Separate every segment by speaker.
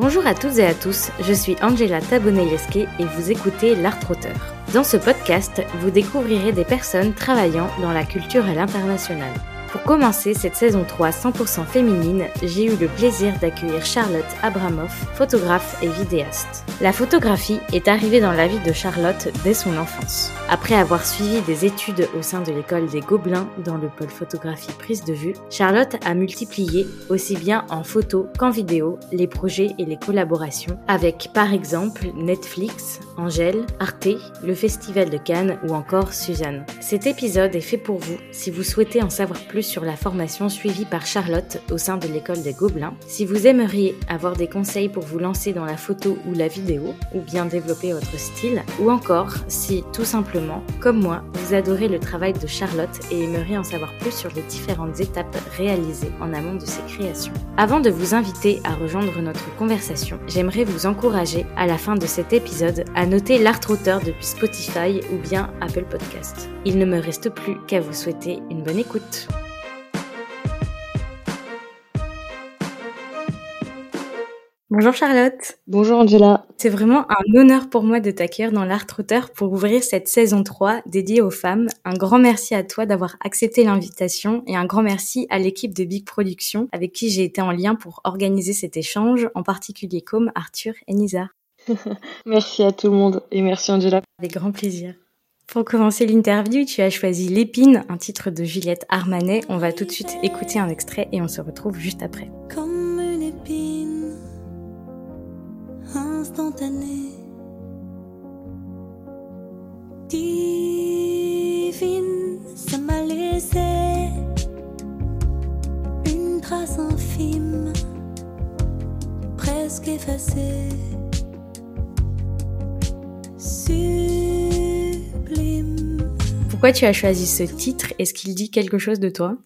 Speaker 1: Bonjour à toutes et à tous, je suis Angela Tabonelesque et vous écoutez L'Art Trotteur. Dans ce podcast, vous découvrirez des personnes travaillant dans la culture à l'international. Pour commencer cette saison 3 100% féminine, j'ai eu le plaisir d'accueillir Charlotte Abramoff, photographe et vidéaste. La photographie est arrivée dans la vie de Charlotte dès son enfance. Après avoir suivi des études au sein de l'école des Gobelins dans le pôle photographie prise de vue, Charlotte a multiplié, aussi bien en photo qu'en vidéo, les projets et les collaborations avec par exemple Netflix, Angèle, Arte, le Festival de Cannes ou encore Suzanne. Cet épisode est fait pour vous si vous souhaitez en savoir plus sur la formation suivie par Charlotte au sein de l'école des Gobelins, si vous aimeriez avoir des conseils pour vous lancer dans la photo ou la vidéo, ou bien développer votre style, ou encore si tout simplement, comme moi, vous adorez le travail de Charlotte et aimeriez en savoir plus sur les différentes étapes réalisées en amont de ses créations. Avant de vous inviter à rejoindre notre conversation, j'aimerais vous encourager à la fin de cet épisode à noter l'art auteur depuis Spotify ou bien Apple Podcast. Il ne me reste plus qu'à vous souhaiter une bonne écoute. Bonjour Charlotte.
Speaker 2: Bonjour Angela.
Speaker 1: C'est vraiment un honneur pour moi de t'accueillir dans l'Art Routeur pour ouvrir cette saison 3 dédiée aux femmes. Un grand merci à toi d'avoir accepté l'invitation et un grand merci à l'équipe de Big Production avec qui j'ai été en lien pour organiser cet échange, en particulier comme Arthur et Nizar.
Speaker 2: merci à tout le monde et merci Angela.
Speaker 1: Avec grand plaisir. Pour commencer l'interview, tu as choisi L'épine, un titre de Juliette Armanet. On va tout de suite écouter un extrait et on se retrouve juste après.
Speaker 3: Comme une épine instantanée, divine, ça m'a laissé une trace infime, presque effacée. Sublime.
Speaker 1: Pourquoi tu as choisi ce titre? Est-ce qu'il dit quelque chose de toi?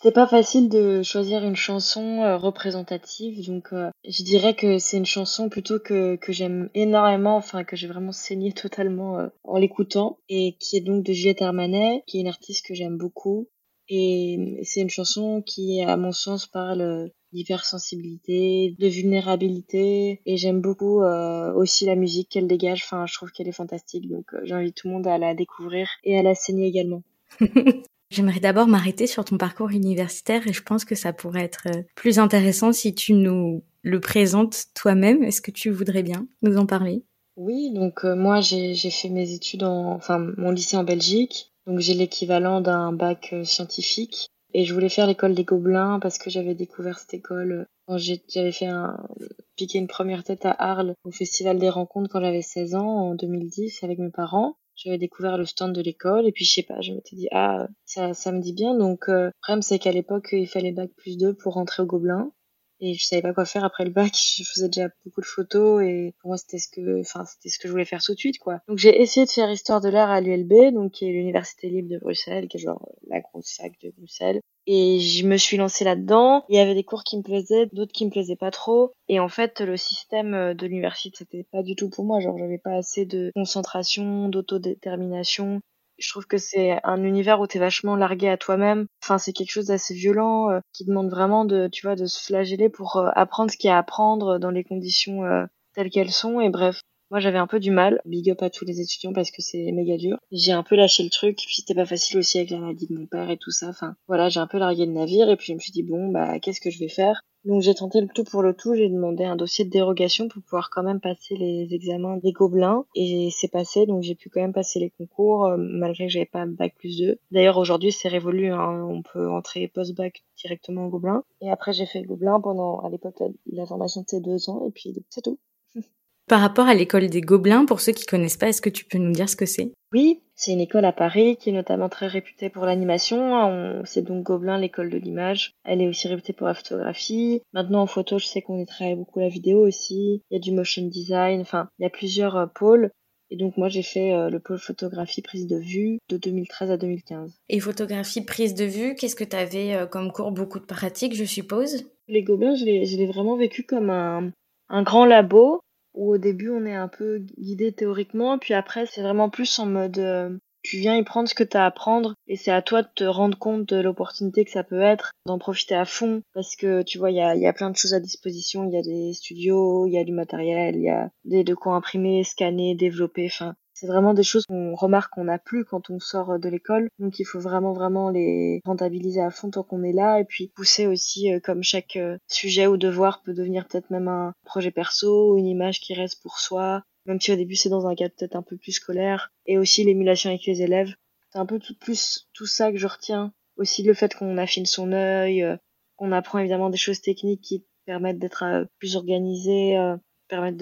Speaker 2: C'était pas facile de choisir une chanson euh, représentative, donc euh, je dirais que c'est une chanson plutôt que, que j'aime énormément, enfin que j'ai vraiment saigné totalement euh, en l'écoutant, et qui est donc de Juliette Armanet, qui est une artiste que j'aime beaucoup. Et c'est une chanson qui, à mon sens, parle d'hypersensibilité, de vulnérabilité, et j'aime beaucoup euh, aussi la musique qu'elle dégage. Enfin, je trouve qu'elle est fantastique, donc euh, j'invite tout le monde à la découvrir et à la saigner également.
Speaker 1: J'aimerais d'abord m'arrêter sur ton parcours universitaire et je pense que ça pourrait être euh, plus intéressant si tu nous le présentes toi-même. Est-ce que tu voudrais bien nous en parler?
Speaker 2: Oui, donc euh, moi j'ai fait mes études en, enfin mon lycée en Belgique, donc j'ai l'équivalent d'un bac euh, scientifique et je voulais faire l'école des Gobelins parce que j'avais découvert cette école quand j'avais fait un piqué une première tête à Arles au Festival des Rencontres quand j'avais 16 ans en 2010 avec mes parents. J'avais découvert le stand de l'école et puis je sais pas, je m'étais dit ah ça ça me dit bien donc euh, le problème c'est qu'à l'époque il fallait bac plus 2 pour rentrer au Gobelin et je savais pas quoi faire après le bac. Je faisais déjà beaucoup de photos et pour moi c'était ce que, enfin c'était ce que je voulais faire tout de suite quoi. Donc j'ai essayé de faire histoire de l'art à l'ULB, donc qui est l'université libre de Bruxelles, qui est genre la grosse sac de Bruxelles. Et je me suis lancée là-dedans. Il y avait des cours qui me plaisaient, d'autres qui me plaisaient pas trop. Et en fait, le système euh, de l'université, c'était pas du tout pour moi. Genre, j'avais pas assez de concentration, d'autodétermination. Je trouve que c'est un univers où t'es vachement largué à toi-même. Enfin, c'est quelque chose d'assez violent euh, qui demande vraiment de, tu vois, de se flageller pour euh, apprendre ce qu'il y a à apprendre dans les conditions telles qu'elles sont. Et bref, moi j'avais un peu du mal. Big up à tous les étudiants parce que c'est méga dur. J'ai un peu lâché le truc. Puis c'était pas facile aussi avec la maladie de mon père et tout ça. Enfin, voilà, j'ai un peu largué le navire. Et puis je me suis dit bon, bah qu'est-ce que je vais faire? Donc j'ai tenté le tout pour le tout, j'ai demandé un dossier de dérogation pour pouvoir quand même passer les examens des gobelins et c'est passé donc j'ai pu quand même passer les concours euh, malgré que j'avais pas bac plus 2. D'ailleurs aujourd'hui c'est révolu, hein, on peut entrer post-bac directement au gobelin et après j'ai fait le gobelin pendant à l'époque la, formation de deux ans et puis c'est tout.
Speaker 1: Par rapport à l'école des Gobelins, pour ceux qui connaissent pas, est-ce que tu peux nous dire ce que c'est?
Speaker 2: Oui, c'est une école à Paris qui est notamment très réputée pour l'animation. On- C'est donc Gobelin, l'école de l'image. Elle est aussi réputée pour la photographie. Maintenant en photo, je sais qu'on y travaille beaucoup la vidéo aussi. Il y a du motion design. Enfin, il y a plusieurs euh, pôles. Et donc moi j'ai fait euh, le pôle photographie prise de vue de 2013 à 2015.
Speaker 1: Et photographie prise de vue, qu'est-ce que tu avais comme cours? Beaucoup de pratiques, je suppose?
Speaker 2: Les Gobelins, je l'ai je l'ai vraiment vécu comme un, un grand labo où au début on est un peu guidé théoriquement, puis après c'est vraiment plus en mode euh, tu viens y prendre ce que tu as à prendre et c'est à toi de te rendre compte de l'opportunité que ça peut être, d'en profiter à fond parce que tu vois, il y a, y a plein de choses à disposition. Il y a des studios, il y a du matériel, il y a des de quoi imprimer, scanner, développer. Enfin, c'est vraiment des choses qu'on remarque qu'on n'a plus quand on sort de l'école. Donc il faut vraiment vraiment les rentabiliser à fond tant qu'on est là et puis pousser aussi euh, comme chaque euh, sujet ou devoir peut devenir peut-être même un projet perso ou une image qui reste pour soi même si au début c'est dans un cadre peut-être un peu plus scolaire, et aussi l'émulation avec les élèves. C'est un peu tout, plus tout ça que je retiens. Aussi le fait qu'on affine son œil, euh, qu'on apprend évidemment des choses techniques qui permettent d'être plus organisé, euh, permettent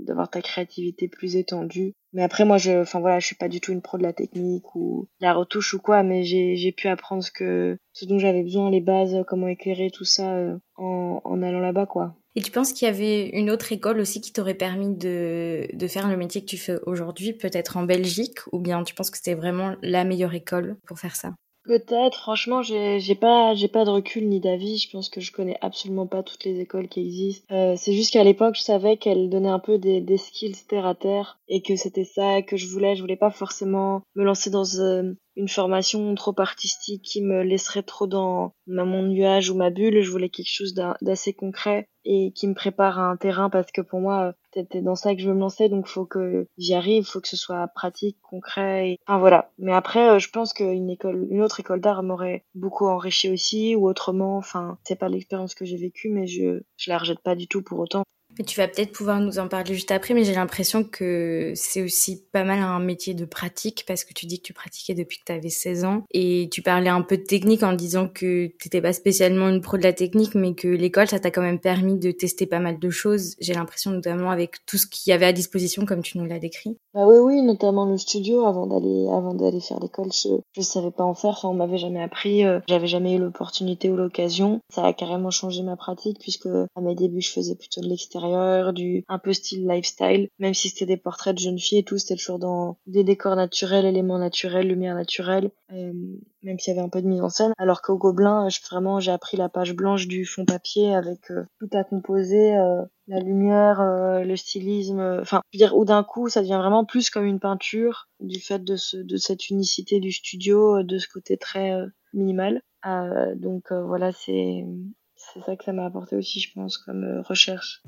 Speaker 2: d'avoir ta créativité plus étendue. Mais après moi je enfin voilà, je suis pas du tout une pro de la technique ou la retouche ou quoi, mais j'ai pu apprendre ce que ce dont j'avais besoin, les bases, comment éclairer tout ça en en allant là-bas quoi.
Speaker 1: Et tu penses qu'il y avait une autre école aussi qui t'aurait permis de, de faire le métier que tu fais aujourd'hui, peut-être en Belgique, ou bien tu penses que c'était vraiment la meilleure école pour faire ça?
Speaker 2: Peut-être, franchement, j'ai pas j'ai pas de recul ni d'avis. Je pense que je connais absolument pas toutes les écoles qui existent. Euh, c'est juste qu'à l'époque, je savais qu'elles donnaient un peu des, des skills terre à terre et que c'était ça que je voulais. Je voulais pas forcément me lancer dans euh, une formation trop artistique qui me laisserait trop dans mon nuage ou ma bulle. Je voulais quelque chose d'assez concret et qui me prépare à un terrain parce que pour moi, c'était dans ça que je veux me lancer. Donc, faut que j'y arrive, faut que ce soit pratique, concret. Et... Enfin, voilà. Mais après, euh, je pense qu'une école, une autre école d'art m'aurait beaucoup enrichi aussi ou autrement. Enfin, c'est pas l'expérience que j'ai vécue, mais je, je la rejette pas du tout pour autant.
Speaker 1: Tu vas peut-être pouvoir nous en parler juste après, mais j'ai l'impression que c'est aussi pas mal un métier de pratique parce que tu dis que tu pratiquais depuis que tu avais 16 ans et tu parlais un peu de technique en disant que t'étais pas spécialement une pro de la technique, mais que l'école, ça t'a quand même permis de tester pas mal de choses. J'ai l'impression notamment avec tout ce qu'il y avait à disposition comme tu nous l'as décrit.
Speaker 2: Bah oui, oui, notamment le studio. Avant d'aller, avant d'aller faire l'école, je, je savais pas en faire. Enfin, on m'avait jamais appris. Euh, j'avais jamais eu l'opportunité ou l'occasion. Ça a carrément changé ma pratique puisque à mes débuts, je faisais plutôt de l'extérieur, du un peu style lifestyle. Même si c'était des portraits de jeunes filles et tout, c'était toujours dans des décors naturels, éléments naturels, lumière naturelle. Euh, même s'il y avait un peu de mise en scène. Alors qu'au Gobelin, je, vraiment, j'ai appris la page blanche du fond papier avec euh, tout à composer, euh, la lumière, euh, le stylisme. Enfin, dire, ou d'un coup, ça devient vraiment plus comme une peinture du fait de, ce, de cette unicité du studio, de ce côté très minimal. donc voilà, c'est c'est ça que ça m'a apporté aussi, je pense, comme recherche.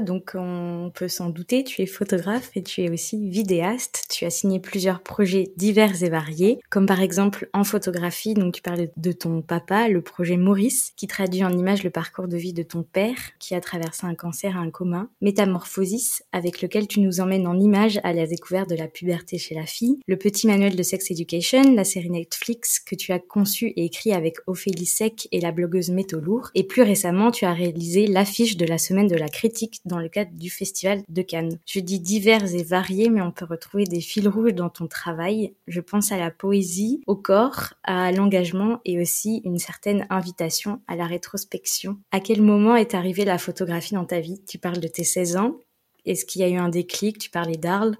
Speaker 1: Donc on peut s'en douter, tu es photographe et tu es aussi vidéaste. Tu as signé plusieurs projets divers et variés, comme par exemple en photographie, donc tu parles de ton papa, le projet Maurice, qui traduit en images le parcours de vie de ton père, qui a traversé un cancer et un coma, Métamorphosis, avec lequel tu nous emmènes en images à la découverte de la puberté chez la fille, le petit manuel de Sex Education, la série Netflix que tu as conçue et écrit avec Ophélie Sec et la blogueuse Métolour, et plus récemment tu as réalisé l'affiche de la semaine de la critique dans le cadre du Festival de Cannes. Je dis divers et variés, mais on peut retrouver des fils rouges dans ton travail. Je pense à la poésie, au corps, à l'engagement et aussi une certaine invitation à la rétrospection. À quel moment est arrivée la photographie dans ta vie? Tu parles de tes 16 ans. Est-ce qu'il y a eu un déclic? Tu parlais d'Arles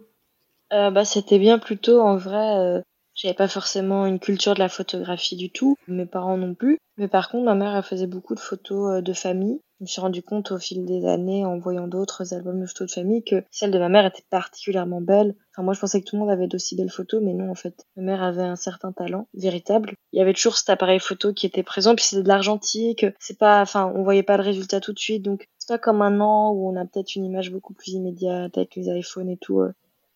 Speaker 2: euh, bah, C'était bien plutôt en vrai. Euh, j'avais pas forcément une culture de la photographie du tout, mes parents non plus. Mais par contre, ma mère, faisait beaucoup de photos euh, de famille. Je me suis rendu compte au fil des années, en voyant d'autres albums de photos de famille, que celle de ma mère était particulièrement belle. Enfin, moi, je pensais que tout le monde avait d'aussi belles photos, mais non, en fait. Ma mère avait un certain talent, véritable. Il y avait toujours cet appareil photo qui était présent, puis c'était de l'argentique. C'est pas, enfin, on voyait pas le résultat tout de suite, donc c'est pas comme maintenant où on a peut-être une image beaucoup plus immédiate avec les iPhones et tout.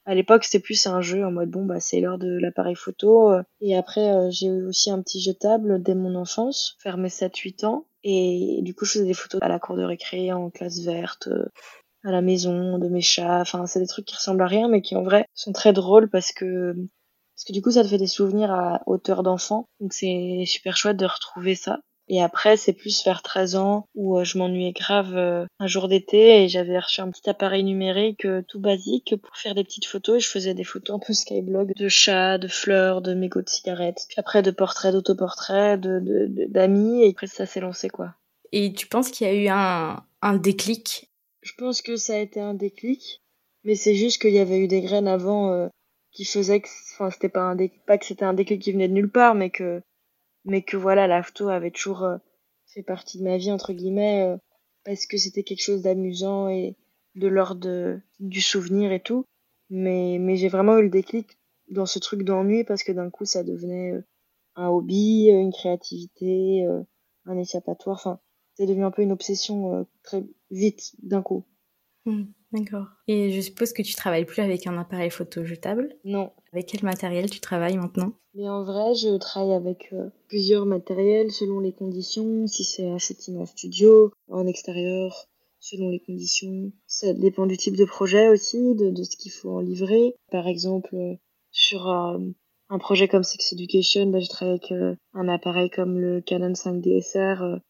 Speaker 2: Euh. À l'époque, c'était plus un jeu en mode bon bah c'est l'heure de l'appareil photo. Et après, euh, j'ai eu aussi un petit jetable dès mon enfance, vers mes 7-8 ans. Et du coup, je faisais des photos à la cour de récré, en classe verte, euh, à la maison, de mes chats. Enfin, c'est des trucs qui ressemblent à rien, mais qui en vrai sont très drôles parce que parce que du coup, ça te fait des souvenirs à hauteur d'enfant. Donc c'est super chouette de retrouver ça. Et après, c'est plus vers 13 ans où euh, je m'ennuyais grave euh, un jour d'été et j'avais reçu un petit appareil numérique euh, tout basique pour faire des petites photos et je faisais des photos un peu skyblog de chats, de fleurs, de mégots de cigarettes, puis après de portraits, d'autoportraits, de, d'amis et après ça s'est lancé quoi.
Speaker 1: Et tu penses qu'il y a eu un, un déclic?
Speaker 2: Je pense que ça a été un déclic, mais c'est juste qu'il y avait eu des graines avant qui faisaient que, enfin c'était pas un déclic, pas que c'était un déclic qui venait de nulle part, mais que mais que voilà, la photo avait toujours euh, fait partie de ma vie, entre guillemets, euh, parce que c'était quelque chose d'amusant et, de l'ordre du souvenir et tout. Mais, mais j'ai vraiment eu le déclic dans ce truc d'ennui parce que d'un coup, ça devenait euh, un hobby, une créativité, un échappatoire. Enfin, c'est devenu un peu une obsession très vite d'un coup.
Speaker 1: Mmh, d'accord. Et je suppose que tu travailles plus avec un appareil photo jetable?
Speaker 2: Non.
Speaker 1: Avec quel matériel tu travailles maintenant?
Speaker 2: Mais en vrai, je travaille avec euh, plusieurs matériels selon les conditions. Si c'est un shooting en studio, en extérieur, selon les conditions. Ça dépend du type de projet aussi, de, ce qu'il faut en livrer. Par exemple, euh, sur euh, un projet comme Sex Education, bah, je travaille avec un appareil comme le Canon 5 DSR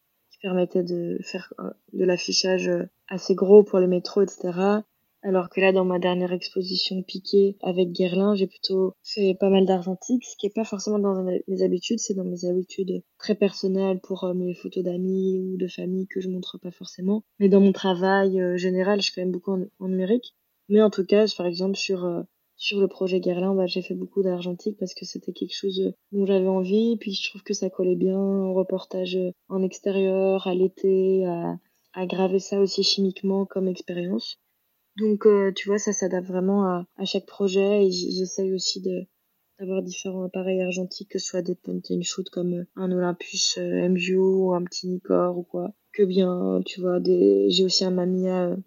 Speaker 2: permettait de faire de l'affichage assez gros pour les métros, etc. Alors que là, dans ma dernière exposition piquée avec Guerlain, j'ai plutôt fait pas mal d'argentique, ce qui est pas forcément dans mes habitudes, c'est dans mes habitudes très personnelles pour euh, mes photos d'amis ou de famille que je montre pas forcément. Mais dans mon travail général, je suis quand même beaucoup en, numérique. Mais en tout cas, par exemple, sur sur le projet Guerlain, bah, j'ai fait beaucoup d'argentique parce que c'était quelque chose euh, dont j'avais envie. Puis je trouve que ça collait bien au reportage euh, en extérieur, à l'été, à, à graver ça aussi chimiquement comme expérience. Donc, euh, tu vois, ça s'adapte vraiment à, à, chaque projet et j'essaye aussi de d'avoir différents appareils argentiques, que ce soit des point and shoot comme un Olympus MJO ou un petit Nikkor ou quoi. Que bien, tu vois, des... j'ai aussi un Mamiya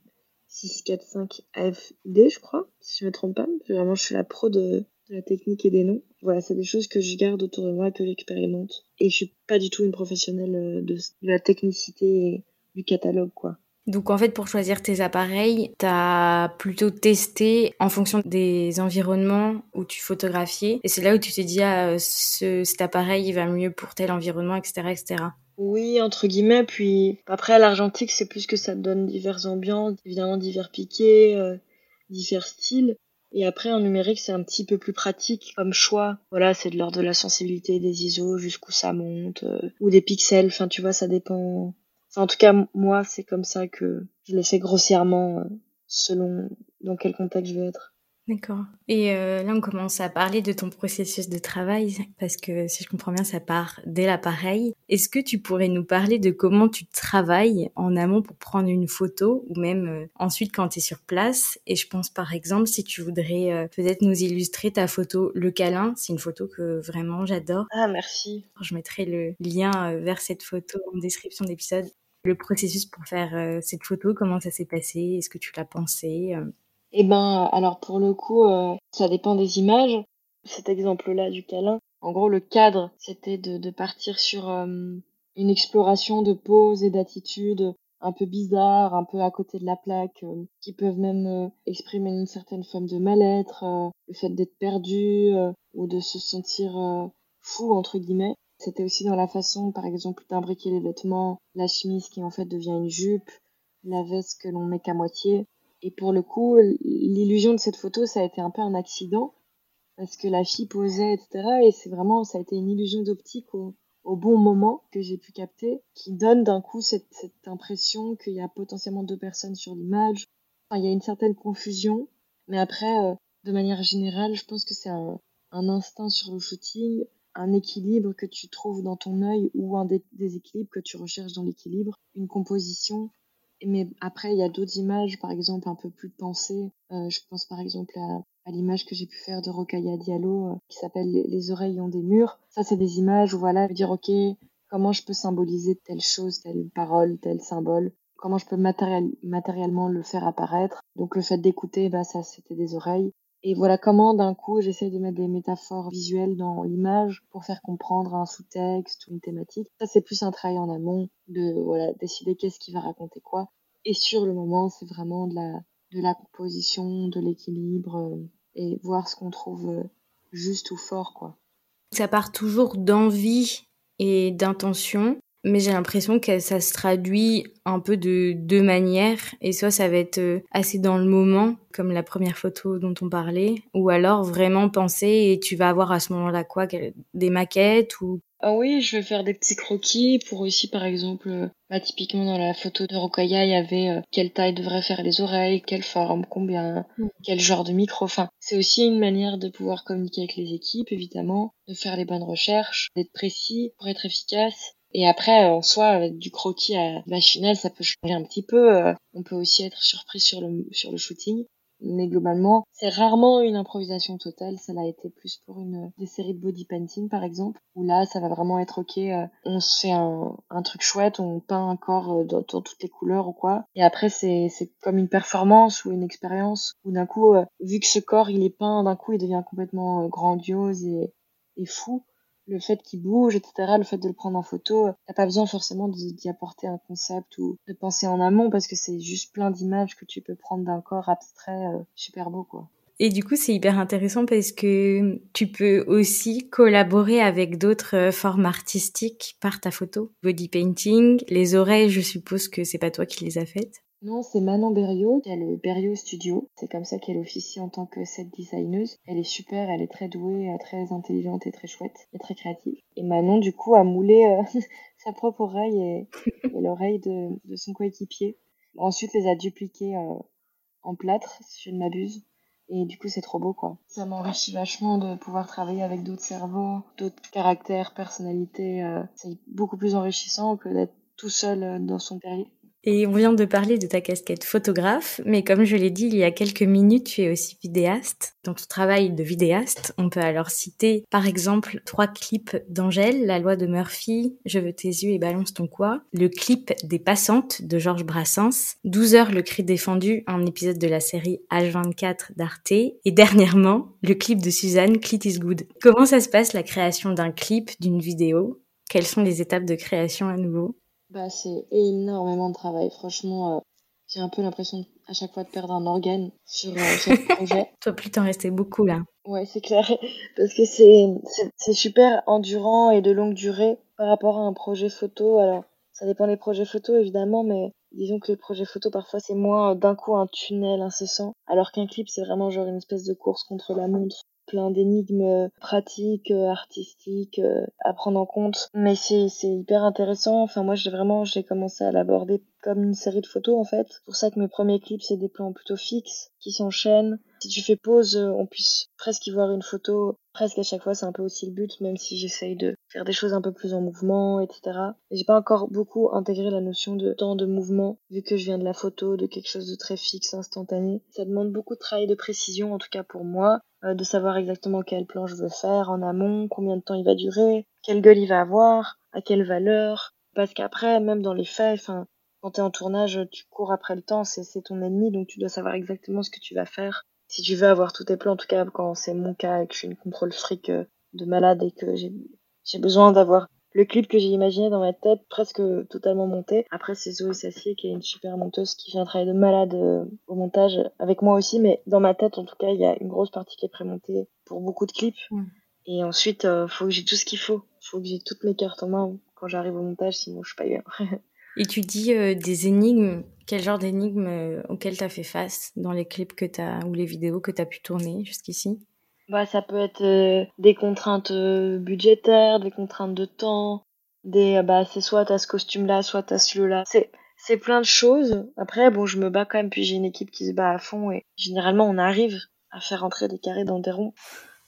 Speaker 2: 645 AFD, je crois, si je me trompe pas. Vraiment, je suis la pro de, la technique et des noms. Voilà, c'est des choses que je garde autour de moi, que j'expérimente. Et je suis pas du tout une professionnelle euh, de, la technicité et du catalogue, quoi.
Speaker 1: Donc en fait, pour choisir tes appareils, tu as plutôt testé en fonction des environnements où tu photographiais. Et c'est là où tu t'es dit, ah, ce, cet appareil, il va mieux pour tel environnement, etc., etc.
Speaker 2: Oui, entre guillemets. Puis après, à l'argentique, c'est plus que ça donne diverses ambiances, évidemment divers piquets, euh, divers styles. Et après, en numérique, c'est un petit peu plus pratique comme choix. Voilà, c'est de l'ordre de la sensibilité des ISO, jusqu'où ça monte, euh, ou des pixels. Enfin, tu vois, ça dépend. Enfin, en tout cas, moi, c'est comme ça que je le fais grossièrement, euh, selon dans quel contexte je veux être.
Speaker 1: D'accord. Et euh, là, on commence à parler de ton processus de travail, parce que si je comprends bien, ça part dès l'appareil. Est-ce que tu pourrais nous parler de comment tu travailles en amont pour prendre une photo, ou même euh, ensuite quand tu es sur place? Et je pense par exemple, si tu voudrais euh, peut-être nous illustrer ta photo Le câlin, c'est une photo que vraiment j'adore.
Speaker 2: Ah, merci.
Speaker 1: Je mettrai le lien vers cette photo en description d'épisode. Le processus pour faire cette photo, comment ça s'est passé Est-ce que tu l'as pensé
Speaker 2: eh ben, alors pour le coup, euh, ça dépend des images. Cet exemple-là du câlin, en gros, le cadre, c'était de, partir sur euh, une exploration de poses et d'attitudes un peu bizarres, un peu à côté de la plaque, euh, qui peuvent même exprimer une certaine forme de mal-être, le fait d'être perdu ou de se sentir fou, entre guillemets. C'était aussi dans la façon, par exemple, d'imbriquer les vêtements, la chemise qui en fait devient une jupe, la veste que l'on met qu'à moitié. Et pour le coup, l'illusion de cette photo, ça a été un peu un accident parce que la fille posait, etc. Et c'est vraiment, ça a été une illusion d'optique au, bon moment que j'ai pu capter, qui donne d'un coup cette, impression qu'il y a potentiellement deux personnes sur l'image. Enfin, il y a une certaine confusion, mais après, euh, de manière générale, je pense que c'est un, instinct sur le shooting, un équilibre que tu trouves dans ton œil ou un déséquilibre que tu recherches dans l'équilibre, une composition mais après, il y a d'autres images, par exemple, un peu plus pensées. Euh, je pense par exemple à, l'image que j'ai pu faire de Rokaya Diallo, euh, qui s'appelle les, oreilles ont des murs. Ça, c'est des images où, voilà, dire, OK, comment je peux symboliser telle chose, telle parole, tel symbole? Comment je peux matériellement le faire apparaître? Donc, le fait d'écouter, bah, ça, c'était des oreilles. Et voilà comment d'un coup j'essaie de mettre des métaphores visuelles dans l'image pour faire comprendre un sous-texte ou une thématique. Ça c'est plus un travail en amont de voilà décider qu'est-ce qui va raconter quoi. Et sur le moment c'est vraiment de la de la composition, de l'équilibre euh, et voir ce qu'on trouve euh, juste ou fort quoi.
Speaker 1: Ça part toujours d'envie et d'intention mais j'ai l'impression que ça se traduit un peu de deux manières et soit ça va être euh, assez dans le moment comme la première photo dont on parlait ou alors vraiment penser et tu vas avoir à ce moment-là quoi des maquettes ou
Speaker 2: ah oui, je vais faire des petits croquis pour aussi, par exemple, euh, bah, typiquement dans la photo de Rokaya, il y avait euh, quelle taille devrait faire les oreilles, quelle forme, combien, mm. quel genre de micro. Enfin, c'est aussi une manière de pouvoir communiquer avec les équipes, évidemment, de faire les bonnes recherches, d'être précis pour être efficace Et après, en soi, du croquis à machinal, ça peut changer un petit peu. Euh, on peut aussi être surpris sur le, sur le shooting. Mais globalement, c'est rarement une improvisation totale. Ça l'a été plus pour une des séries de body painting, par exemple, où là, ça va vraiment être ok. euh, on fait un, un truc chouette, on peint un corps euh, dans, toutes les couleurs ou quoi. Et après, c'est comme une performance ou une expérience où d'un coup, euh, vu que ce corps il est peint, d'un coup, il devient complètement euh, grandiose et, et fou le fait qu'il bouge, etc., le fait de le prendre en photo, t'as pas besoin forcément d'y apporter un concept ou de penser en amont parce que c'est juste plein d'images que tu peux prendre d'un corps abstrait euh, super beau, quoi.
Speaker 1: Et du coup, c'est hyper intéressant parce que tu peux aussi collaborer avec d'autres euh, formes artistiques par ta photo. Body painting, les oreilles, je suppose que c'est pas toi qui les as faites.
Speaker 2: Non, c'est Manon Berriot, qui a le Berriot Studio. C'est comme ça qu'elle officie en tant que set designeuse. Elle est super, elle est très douée, euh, très intelligente et très chouette, et très créative. Et Manon, du coup, a moulé euh, sa propre oreille et, l'oreille de, son coéquipier. Ensuite, les a dupliquées euh, en plâtre, si je ne m'abuse. Et du coup, c'est trop beau, quoi. Ça m'enrichit vachement de pouvoir travailler avec d'autres cerveaux, d'autres caractères, personnalités. c'est beaucoup plus enrichissant que d'être tout seul dans son terrier.
Speaker 1: Et on vient de parler de ta casquette photographe, mais comme je l'ai dit il y a quelques minutes, tu es aussi vidéaste. Dans ton travail de vidéaste, on peut alors citer par exemple trois clips d'Angèle, La loi de Murphy, Je veux tes yeux et balance ton quoi, le clip des passantes de Georges Brassens, 12 heures le cri défendu, un épisode de la série H24 d'Arte, et dernièrement, le clip de Suzanne, Clit is good. Comment ça se passe la création d'un clip, d'une vidéo? Quelles sont les étapes de création à nouveau?
Speaker 2: Bah, c'est énormément de travail. Franchement, euh, j'ai un peu l'impression à chaque fois de perdre un organe sur euh, chaque projet.
Speaker 1: Toi, plus t'en restait beaucoup là.
Speaker 2: Ouais, c'est clair. Parce que c'est, c'est, super endurant et de longue durée par rapport à un projet photo. Alors, ça dépend des projets photo, évidemment, mais disons que les projets photo, parfois, c'est moins d'un coup un tunnel incessant. Alors qu'un clip, c'est vraiment genre une espèce de course contre la montre. Plein d'énigmes euh, pratiques, euh, artistiques euh, à prendre en compte. Mais c'est, c'est hyper intéressant. Enfin, moi, j'ai vraiment, j'ai commencé à l'aborder comme une série de photos, en fait. C'est pour ça que mes premiers clips, c'est des plans plutôt fixes, qui s'enchaînent. Si tu fais pause, euh, on puisse presque y voir une photo. Presque à chaque fois, c'est un peu aussi le but, même si j'essaye de faire des choses un peu plus en mouvement, etc. Et j'ai pas encore beaucoup intégré la notion de temps de mouvement, vu que je viens de la photo, de quelque chose de très fixe, instantané. Ça demande beaucoup de travail de précision, en tout cas pour moi, euh, de savoir exactement quel plan je veux faire en amont, combien de temps il va durer, quelle gueule il va avoir, à quelle valeur. Parce qu'après, même dans les faits, enfin, quand t'es en tournage, tu cours après le temps, c'est ton ennemi, donc tu dois savoir exactement ce que tu vas faire. Si tu veux avoir tous tes plans, en tout cas quand c'est mon cas et que je suis une contrôle fric euh, de malade et que j'ai besoin d'avoir le clip que j'ai imaginé dans ma tête presque totalement monté. Après c'est Zoé Sassier qui est une super monteuse qui fait un travail de malade euh, au montage avec moi aussi, mais dans ma tête en tout cas il y a une grosse partie qui est prémontée pour beaucoup de clips. Et ensuite euh, faut que j'ai tout ce qu'il faut. Faut que j'ai toutes mes cartes en main quand j'arrive au montage, sinon je suis pas bien.
Speaker 1: Et tu dis euh, des énigmes. Quel genre d'énigmes euh, auxquelles t'as fait face dans les clips que t'as ou les vidéos que t'as pu tourner jusqu'ici?
Speaker 2: Bah, ça peut être euh, des contraintes euh, budgétaires, des contraintes de temps, des euh, bah c'est soit t'as ce costume là, soit t'as celui-là. C'est c'est plein de choses. Après bon, je me bats quand même puis j'ai une équipe qui se bat à fond et généralement on arrive à faire rentrer des carrés dans des ronds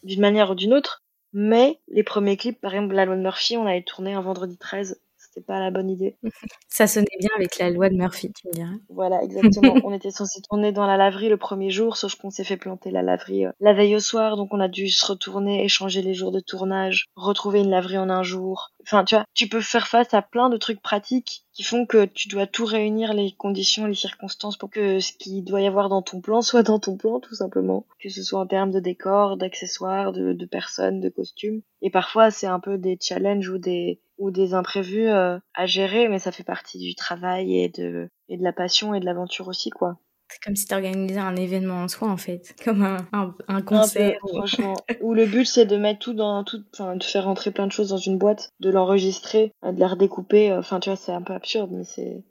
Speaker 2: d'une manière ou d'une autre. Mais les premiers clips, par exemple la loi de Murphy, on avait tourné un vendredi 13, c'était pas la bonne idée.
Speaker 1: Ça sonnait bien avec la loi de Murphy, tu me diras.
Speaker 2: Voilà, exactement. on était censé tourner dans la laverie le premier jour, sauf qu'on s'est fait planter la laverie euh, la veille au soir, donc on a dû se retourner, échanger les jours de tournage, retrouver une laverie en un jour. Enfin, tu vois, tu peux faire face à plein de trucs pratiques qui font que tu dois tout réunir les conditions, les circonstances pour que ce qu'il doit y avoir dans ton plan soit dans ton plan, tout simplement. Que ce soit en termes de décor, d'accessoires, de, de personnes, de costumes. Et parfois, c'est un peu des challenges ou des, ou des imprévus euh, à gérer, mais ça fait partie du travail et de, et de la passion et de l'aventure aussi, quoi.
Speaker 1: C'est comme si t'organisais un événement en soi, en fait. Comme un, un, un concert.
Speaker 2: peu, franchement. Où le but c'est de mettre tout dans tout, enfin de faire rentrer plein de choses dans une boîte, de l'enregistrer, euh, de la redécouper. euh, Enfin, tu vois, c'est un peu absurde, mais c'est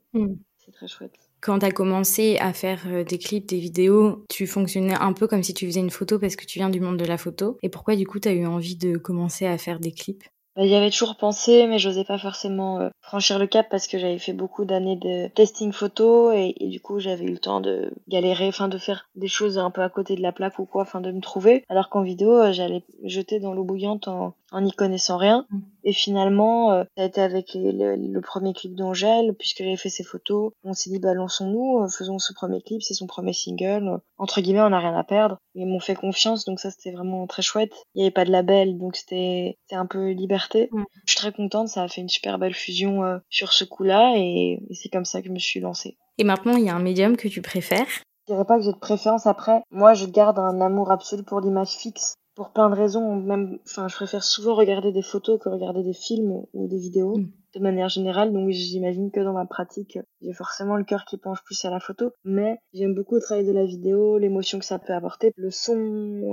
Speaker 2: c'est très chouette.
Speaker 1: Quand t'as commencé à faire des clips, des vidéos, tu fonctionnais un peu comme si tu faisais une photo parce que tu viens du monde de la photo. Et pourquoi du coup t'as eu envie de commencer à faire des clips?
Speaker 2: Bah, J'y avais toujours pensé, mais j'osais pas forcément euh, franchir le cap parce que j'avais fait beaucoup d'années de testing photo et, et du coup j'avais eu le temps de galérer, enfin de faire des choses un peu à côté de la plaque ou quoi, enfin de me trouver. Alors qu'en vidéo, euh, j'allais jeter dans l'eau bouillante en, en n'y connaissant rien.
Speaker 1: Mm.
Speaker 2: Et finalement, euh, ça a été avec les- le, le premier clip d'Angèle, puisque j'avais fait ses photos. On s'est dit, bah, lançons-nous, euh, faisons ce premier clip, c'est son premier single. Entre guillemets, on n'a rien à perdre. Ils m'ont fait confiance, donc ça, c'était vraiment très chouette. Il n'y avait pas de label, donc c'était c'était un peu liberté.
Speaker 1: Mm.
Speaker 2: Je suis très contente, ça a fait une super belle fusion euh, sur ce coup-là, et, et c'est comme ça que je me suis lancée.
Speaker 1: Et maintenant, il y a un médium que tu préfères?
Speaker 2: Je dirais pas que j'ai de préférence après. Moi, je garde un amour absolu pour l'image fixe. Pour plein de raisons, même, enfin, je préfère souvent regarder des photos que regarder des films ou des vidéos,
Speaker 1: Mm.
Speaker 2: de manière générale. Donc, j'imagine que dans ma pratique, j'ai forcément le cœur qui penche plus à la photo. Mais j'aime beaucoup le travail de la vidéo, l'émotion que ça peut apporter, le son,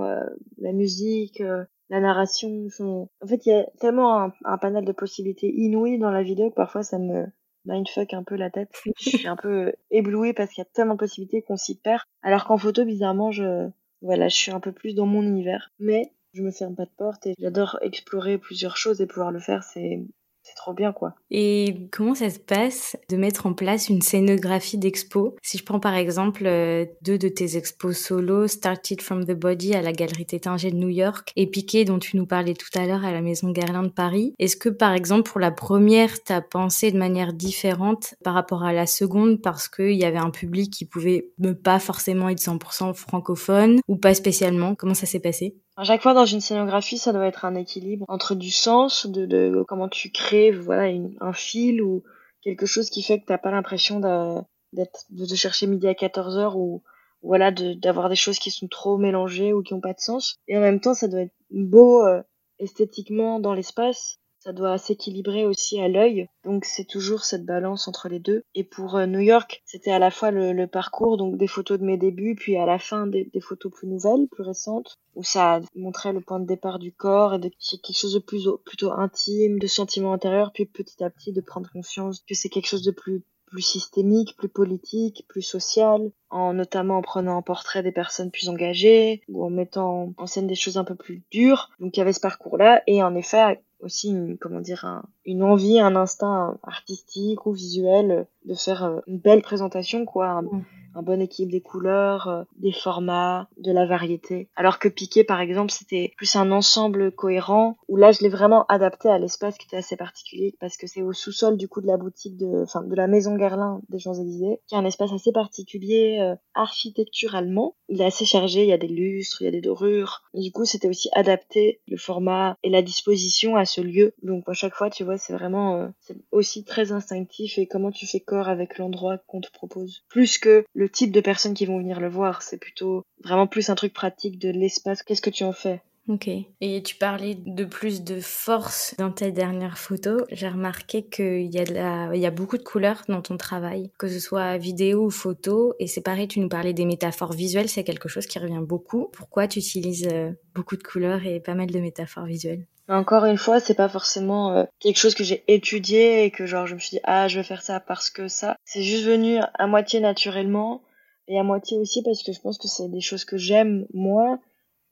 Speaker 2: euh, la musique, euh, la narration. enfin, En fait, il y a tellement un, un panel de possibilités inouïes dans la vidéo que parfois ça me mindfuck un peu la tête. Je suis un peu éblouie parce qu'il y a tellement de possibilités qu'on s'y perd. Alors qu'en photo, bizarrement, je, voilà, je suis un peu plus dans mon univers. Mais je me ferme pas de porte et j'adore explorer plusieurs choses et pouvoir le faire, c'est, c'est trop bien, quoi.
Speaker 1: Et comment ça se passe de mettre en place une scénographie d'expo? Si je prends par exemple euh, deux de tes expos solo, Started from the Body à la Galerie Tétinger de New York et Piqué dont tu nous parlais tout à l'heure à la Maison Guerlain de Paris, est-ce que par exemple pour la première, t'as pensé de manière différente par rapport à la seconde parce qu'il y avait un public qui pouvait ne pas forcément être 100% francophone ou pas spécialement? Comment ça s'est passé?
Speaker 2: À chaque fois dans une scénographie, ça doit être un équilibre entre du sens, de, de comment tu crées, voilà, un fil ou quelque chose qui fait que t'as pas l'impression d'être, de, de chercher midi à 14 heures ou voilà, d'avoir des choses qui sont trop mélangées ou qui ont pas de sens. Et en même temps, ça doit être beau euh, esthétiquement dans l'espace. Ça doit s'équilibrer aussi à l'œil. Donc c'est toujours cette balance entre les deux. Et pour euh, New York, c'était à la fois le, parcours, donc des photos de mes débuts, puis à la fin des, photos plus nouvelles, plus récentes, où ça montrait le point de départ du corps et de quelque chose de plus plutôt intime, de sentiments intérieurs, puis petit à petit de prendre conscience que c'est quelque chose de plus plus systémique, plus politique, plus social, en notamment en prenant en portrait des personnes plus engagées ou en mettant en scène des choses un peu plus dures. Donc il y avait ce parcours-là et en effet aussi une, comment dire un- une envie, un instinct artistique ou visuel de faire euh, une belle présentation quoi,
Speaker 1: Mm.
Speaker 2: Un bon équilibre des couleurs, euh, des formats, de la variété. Alors que Piqué par exemple, c'était plus un ensemble cohérent où là je l'ai vraiment adapté à l'espace qui était assez particulier parce que c'est au sous-sol du coup de la boutique de enfin de la maison Guerlain des Champs-Élysées, qui est un espace assez particulier euh, architecturalement. Il est assez chargé, il y a des lustres, il y a des dorures. Et du coup, c'était aussi adapté le format et la disposition à ce lieu. Donc à chaque fois, tu vois, c'est vraiment euh, c'est aussi très instinctif et comment tu fais corps avec l'endroit qu'on te propose. Plus que le type de personnes qui vont venir le voir, c'est plutôt vraiment plus un truc pratique de l'espace. Qu'est-ce que tu en fais?
Speaker 1: Ok. Et tu parlais de plus de force dans tes dernières photos. J'ai remarqué qu'il y, a de la... il y a beaucoup de couleurs dans ton travail, que ce soit vidéo ou photo. Et c'est pareil, tu nous parlais des métaphores visuelles, c'est quelque chose qui revient beaucoup. Pourquoi tu utilises euh, beaucoup de couleurs et pas mal de métaphores visuelles?
Speaker 2: Mais Encore une fois, c'est pas forcément euh, quelque chose que j'ai étudié et que genre je me suis dit ah je vais faire ça parce que ça. C'est juste venu à moitié naturellement et à moitié aussi parce que je pense que c'est des choses que j'aime moi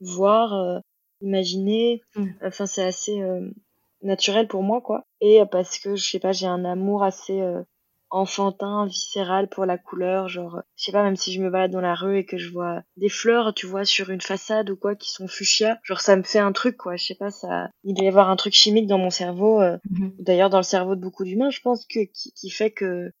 Speaker 2: voir, euh, imaginer.
Speaker 1: Mm.
Speaker 2: Enfin c'est assez euh, naturel pour moi quoi. Et euh, parce que je sais pas j'ai un amour assez euh, enfantin, viscéral pour la couleur, genre je sais pas même si je me balade dans la rue et que je vois des fleurs, tu vois sur une façade ou quoi qui sont fuchsia, genre ça me fait un truc quoi, je sais pas ça il doit y avoir un truc chimique dans mon cerveau euh, d'ailleurs dans le cerveau de beaucoup d'humains, je pense que qui, qui fait que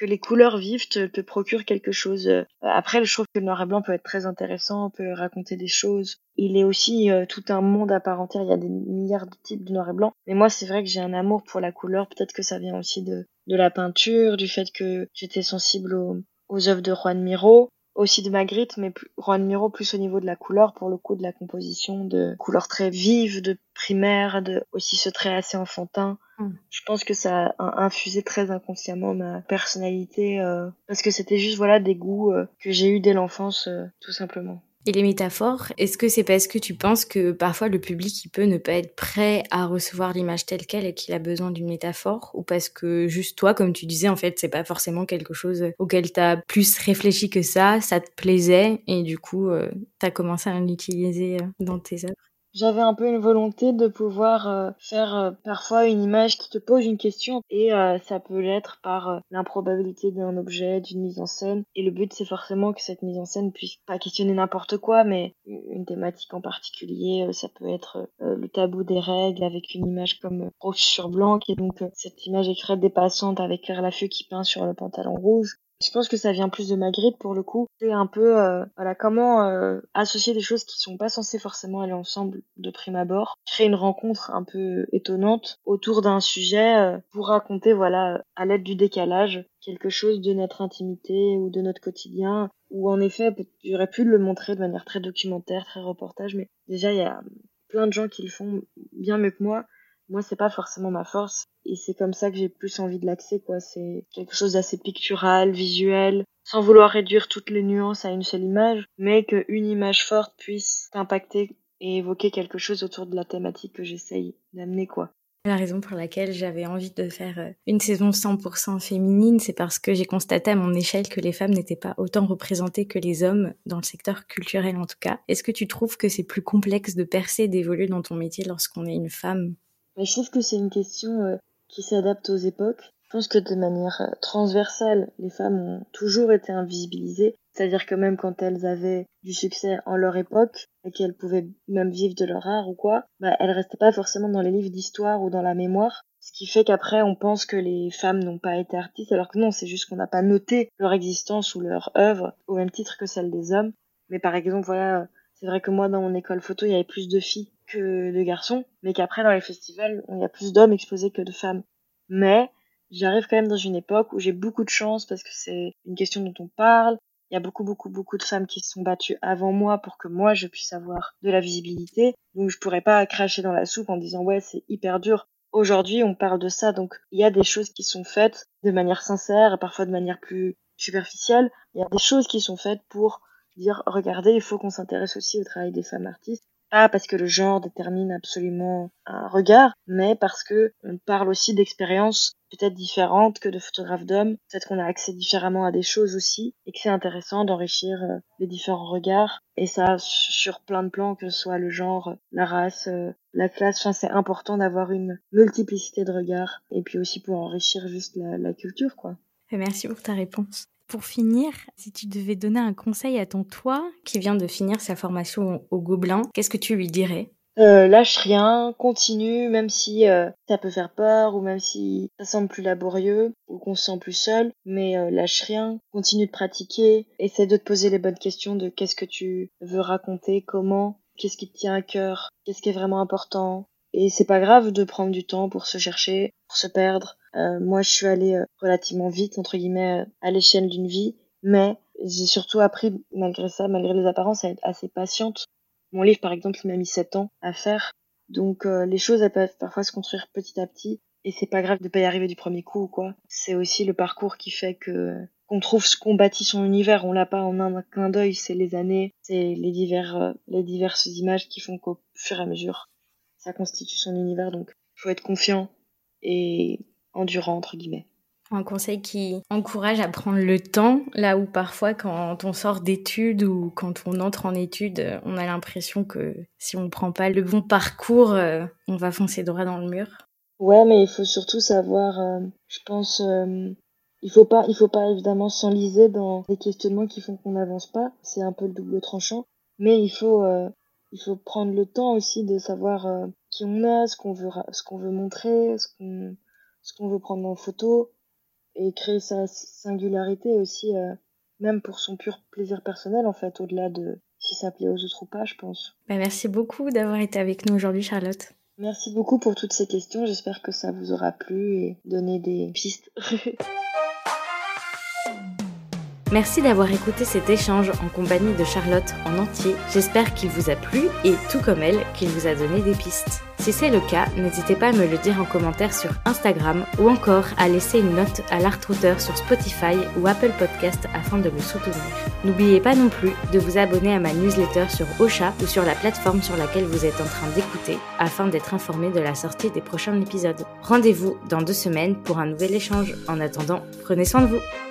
Speaker 2: que les couleurs vives te, procurent quelque chose. Euh, Après, je trouve que le noir et blanc peut être très intéressant, peut raconter des choses. Il est aussi euh, tout un monde à part entière. Il y a des milliards de types de noir et blanc. Mais moi, c'est vrai que j'ai un amour pour la couleur. Peut-être que ça vient aussi de, de la peinture, du fait que j'étais sensible aux, aux œuvres de Juan Miro, aussi de Magritte, mais plus, Juan Miro plus au niveau de la couleur, pour le coup de la composition, de couleurs très vives, de primaires, de aussi ce trait assez enfantin.
Speaker 1: Mm.
Speaker 2: Je pense que ça a infusé très inconsciemment ma personnalité, euh, parce que c'était juste voilà des goûts euh, que j'ai eu dès l'enfance, euh, tout simplement.
Speaker 1: Et les métaphores, est-ce que c'est parce que tu penses que parfois le public il peut ne pas être prêt à recevoir l'image telle quelle et qu'il a besoin d'une métaphore? Ou parce que juste toi comme tu disais en fait c'est pas forcément quelque chose auquel t'as plus réfléchi que ça, ça te plaisait et du coup euh, t'as commencé à l'utiliser euh, dans tes œuvres?
Speaker 2: J'avais un peu une volonté de pouvoir euh, faire euh, parfois une image qui te pose une question et euh, ça peut l'être par l'improbabilité d'un objet, d'une mise en scène. Et le but c'est forcément que cette mise en scène puisse pas questionner n'importe quoi, mais une thématique en particulier. ça peut être le tabou des règles avec une image comme rouge sur blanc et donc cette image écrite dépassante avec Claire Lafeu qui peint sur le pantalon rouge je pense que ça vient plus de Magritte pour le coup. C'est un peu euh, voilà comment euh, associer des choses qui sont pas censées forcément aller ensemble de prime abord, créer une rencontre un peu étonnante autour d'un sujet euh, pour raconter voilà à l'aide du décalage quelque chose de notre intimité ou de notre quotidien ou en effet j'aurais pu le montrer de manière très documentaire, très reportage mais déjà il y a plein de gens qui le font bien mieux que moi moi c'est pas forcément ma force. Et c'est comme ça que j'ai plus envie de l'axer quoi. C'est quelque chose d'assez pictural visuel sans vouloir réduire toutes les nuances à une seule image mais qu'une image forte puisse impacter et évoquer quelque chose autour de la thématique que j'essaye d'amener quoi.
Speaker 1: La raison pour laquelle j'avais envie de faire euh, une saison 100% féminine, c'est parce que j'ai constaté à mon échelle que les femmes n'étaient pas autant représentées que les hommes, dans le secteur culturel en tout cas. Est-ce que tu trouves que c'est plus complexe de percer, d'évoluer dans ton métier lorsqu'on est une femme?
Speaker 2: Mais je trouve que c'est une question euh, qui s'adapte aux époques. Je pense que de manière euh, transversale, les femmes ont toujours été invisibilisées. C'est-à-dire que même quand elles avaient du succès en leur époque, et qu'elles pouvaient même vivre de leur art ou quoi, bah, elles restaient pas forcément dans les livres d'histoire ou dans la mémoire. Ce qui fait qu'après, on pense que les femmes n'ont pas été artistes, alors que non, c'est juste qu'on n'a pas noté leur existence ou leur œuvre au même titre que celle des hommes. Mais par exemple, voilà, c'est vrai que moi, dans mon école photo, il y avait plus de filles que de garçons, mais qu'après dans les festivals, il y a plus d'hommes exposés que de femmes. Mais j'arrive quand même dans une époque où j'ai beaucoup de chance parce que c'est une question dont on parle. Il y a beaucoup, beaucoup, beaucoup de femmes qui se sont battues avant moi pour que moi je puisse avoir de la visibilité. Donc je pourrais pas cracher dans la soupe en disant ouais c'est hyper dur. Aujourd'hui on parle de ça donc il y a des choses qui sont faites de manière sincère parfois de manière plus superficielle. Il y a des choses qui sont faites pour dire regardez il faut qu'on s'intéresse aussi au travail des femmes artistes pas parce que le genre détermine absolument un regard, mais parce que on parle aussi d'expériences peut-être différentes que de photographes d'hommes. Peut-être qu'on a accès différemment à des choses aussi et que c'est intéressant d'enrichir euh, les différents regards. Et ça, sur plein de plans, que ce soit le genre, la race, euh, la classe, c'est important d'avoir une multiplicité de regards et puis aussi pour enrichir juste la, la culture, quoi.
Speaker 1: Merci pour ta réponse. Pour finir, si tu devais donner un conseil à ton toi qui vient de finir sa formation au Gobelin, qu'est-ce que tu lui dirais?
Speaker 2: Euh, lâche rien, continue, même si euh, ça peut faire peur ou même si ça semble plus laborieux ou qu'on se sent plus seul, mais euh, lâche rien, continue de pratiquer, essaie de te poser les bonnes questions de qu'est-ce que tu veux raconter, comment, qu'est-ce qui te tient à cœur, qu'est-ce qui est vraiment important. Et c'est pas grave de prendre du temps pour se chercher, pour se perdre, moi, je suis allée euh, relativement vite, entre guillemets, euh, à l'échelle d'une vie, mais j'ai surtout appris, malgré ça, malgré les apparences, à être assez patiente. Mon livre, par exemple, il m'a mis sept ans à faire. Donc, les choses, elles peuvent parfois se construire petit à petit. Et c'est pas grave de pas y arriver du premier coup ou quoi. C'est aussi le parcours qui fait que qu'on trouve ce qu'on bâtit son univers. On l'a pas en un clin d'œil. C'est les années, c'est les divers, les diverses images qui font qu'au fur et à mesure, ça constitue son univers. Donc, faut être confiant et endurant, entre guillemets.
Speaker 1: Un conseil qui encourage à prendre le temps, là où parfois quand on sort d'études ou quand on entre en études, on a l'impression que si on ne prend pas le bon parcours, euh, on va foncer droit dans le mur.
Speaker 2: Ouais, mais il faut surtout savoir, euh, je pense, euh, il faut pas, il faut pas évidemment s'enliser dans des questionnements qui font qu'on n'avance pas. C'est un peu le double tranchant, mais il faut, il faut prendre le temps aussi de savoir qui on est, ce qu'on veut, ce qu'on veut montrer, ce qu'on ce qu'on veut prendre en photo et créer sa singularité aussi, euh, même pour son pur plaisir personnel en fait, au-delà de si ça plaît aux autres ou pas, je pense.
Speaker 1: Bah, merci beaucoup d'avoir été avec nous aujourd'hui, Charlotte.
Speaker 2: Merci beaucoup pour toutes ces questions. J'espère que ça vous aura plu et donné des pistes.
Speaker 1: Merci d'avoir écouté cet échange en compagnie de Charlotte en entier. J'espère qu'il vous a plu et tout comme elle, qu'il vous a donné des pistes. Si c'est le cas, n'hésitez pas à me le dire en commentaire sur Instagram ou encore à laisser une note à l'Artrouteur sur Spotify ou Apple Podcast afin de me soutenir. N'oubliez pas non plus de vous abonner à ma newsletter sur Ocha ou sur la plateforme sur laquelle vous êtes en train d'écouter afin d'être informé de la sortie des prochains épisodes. Rendez-vous dans deux semaines pour un nouvel échange. En attendant, prenez soin de vous.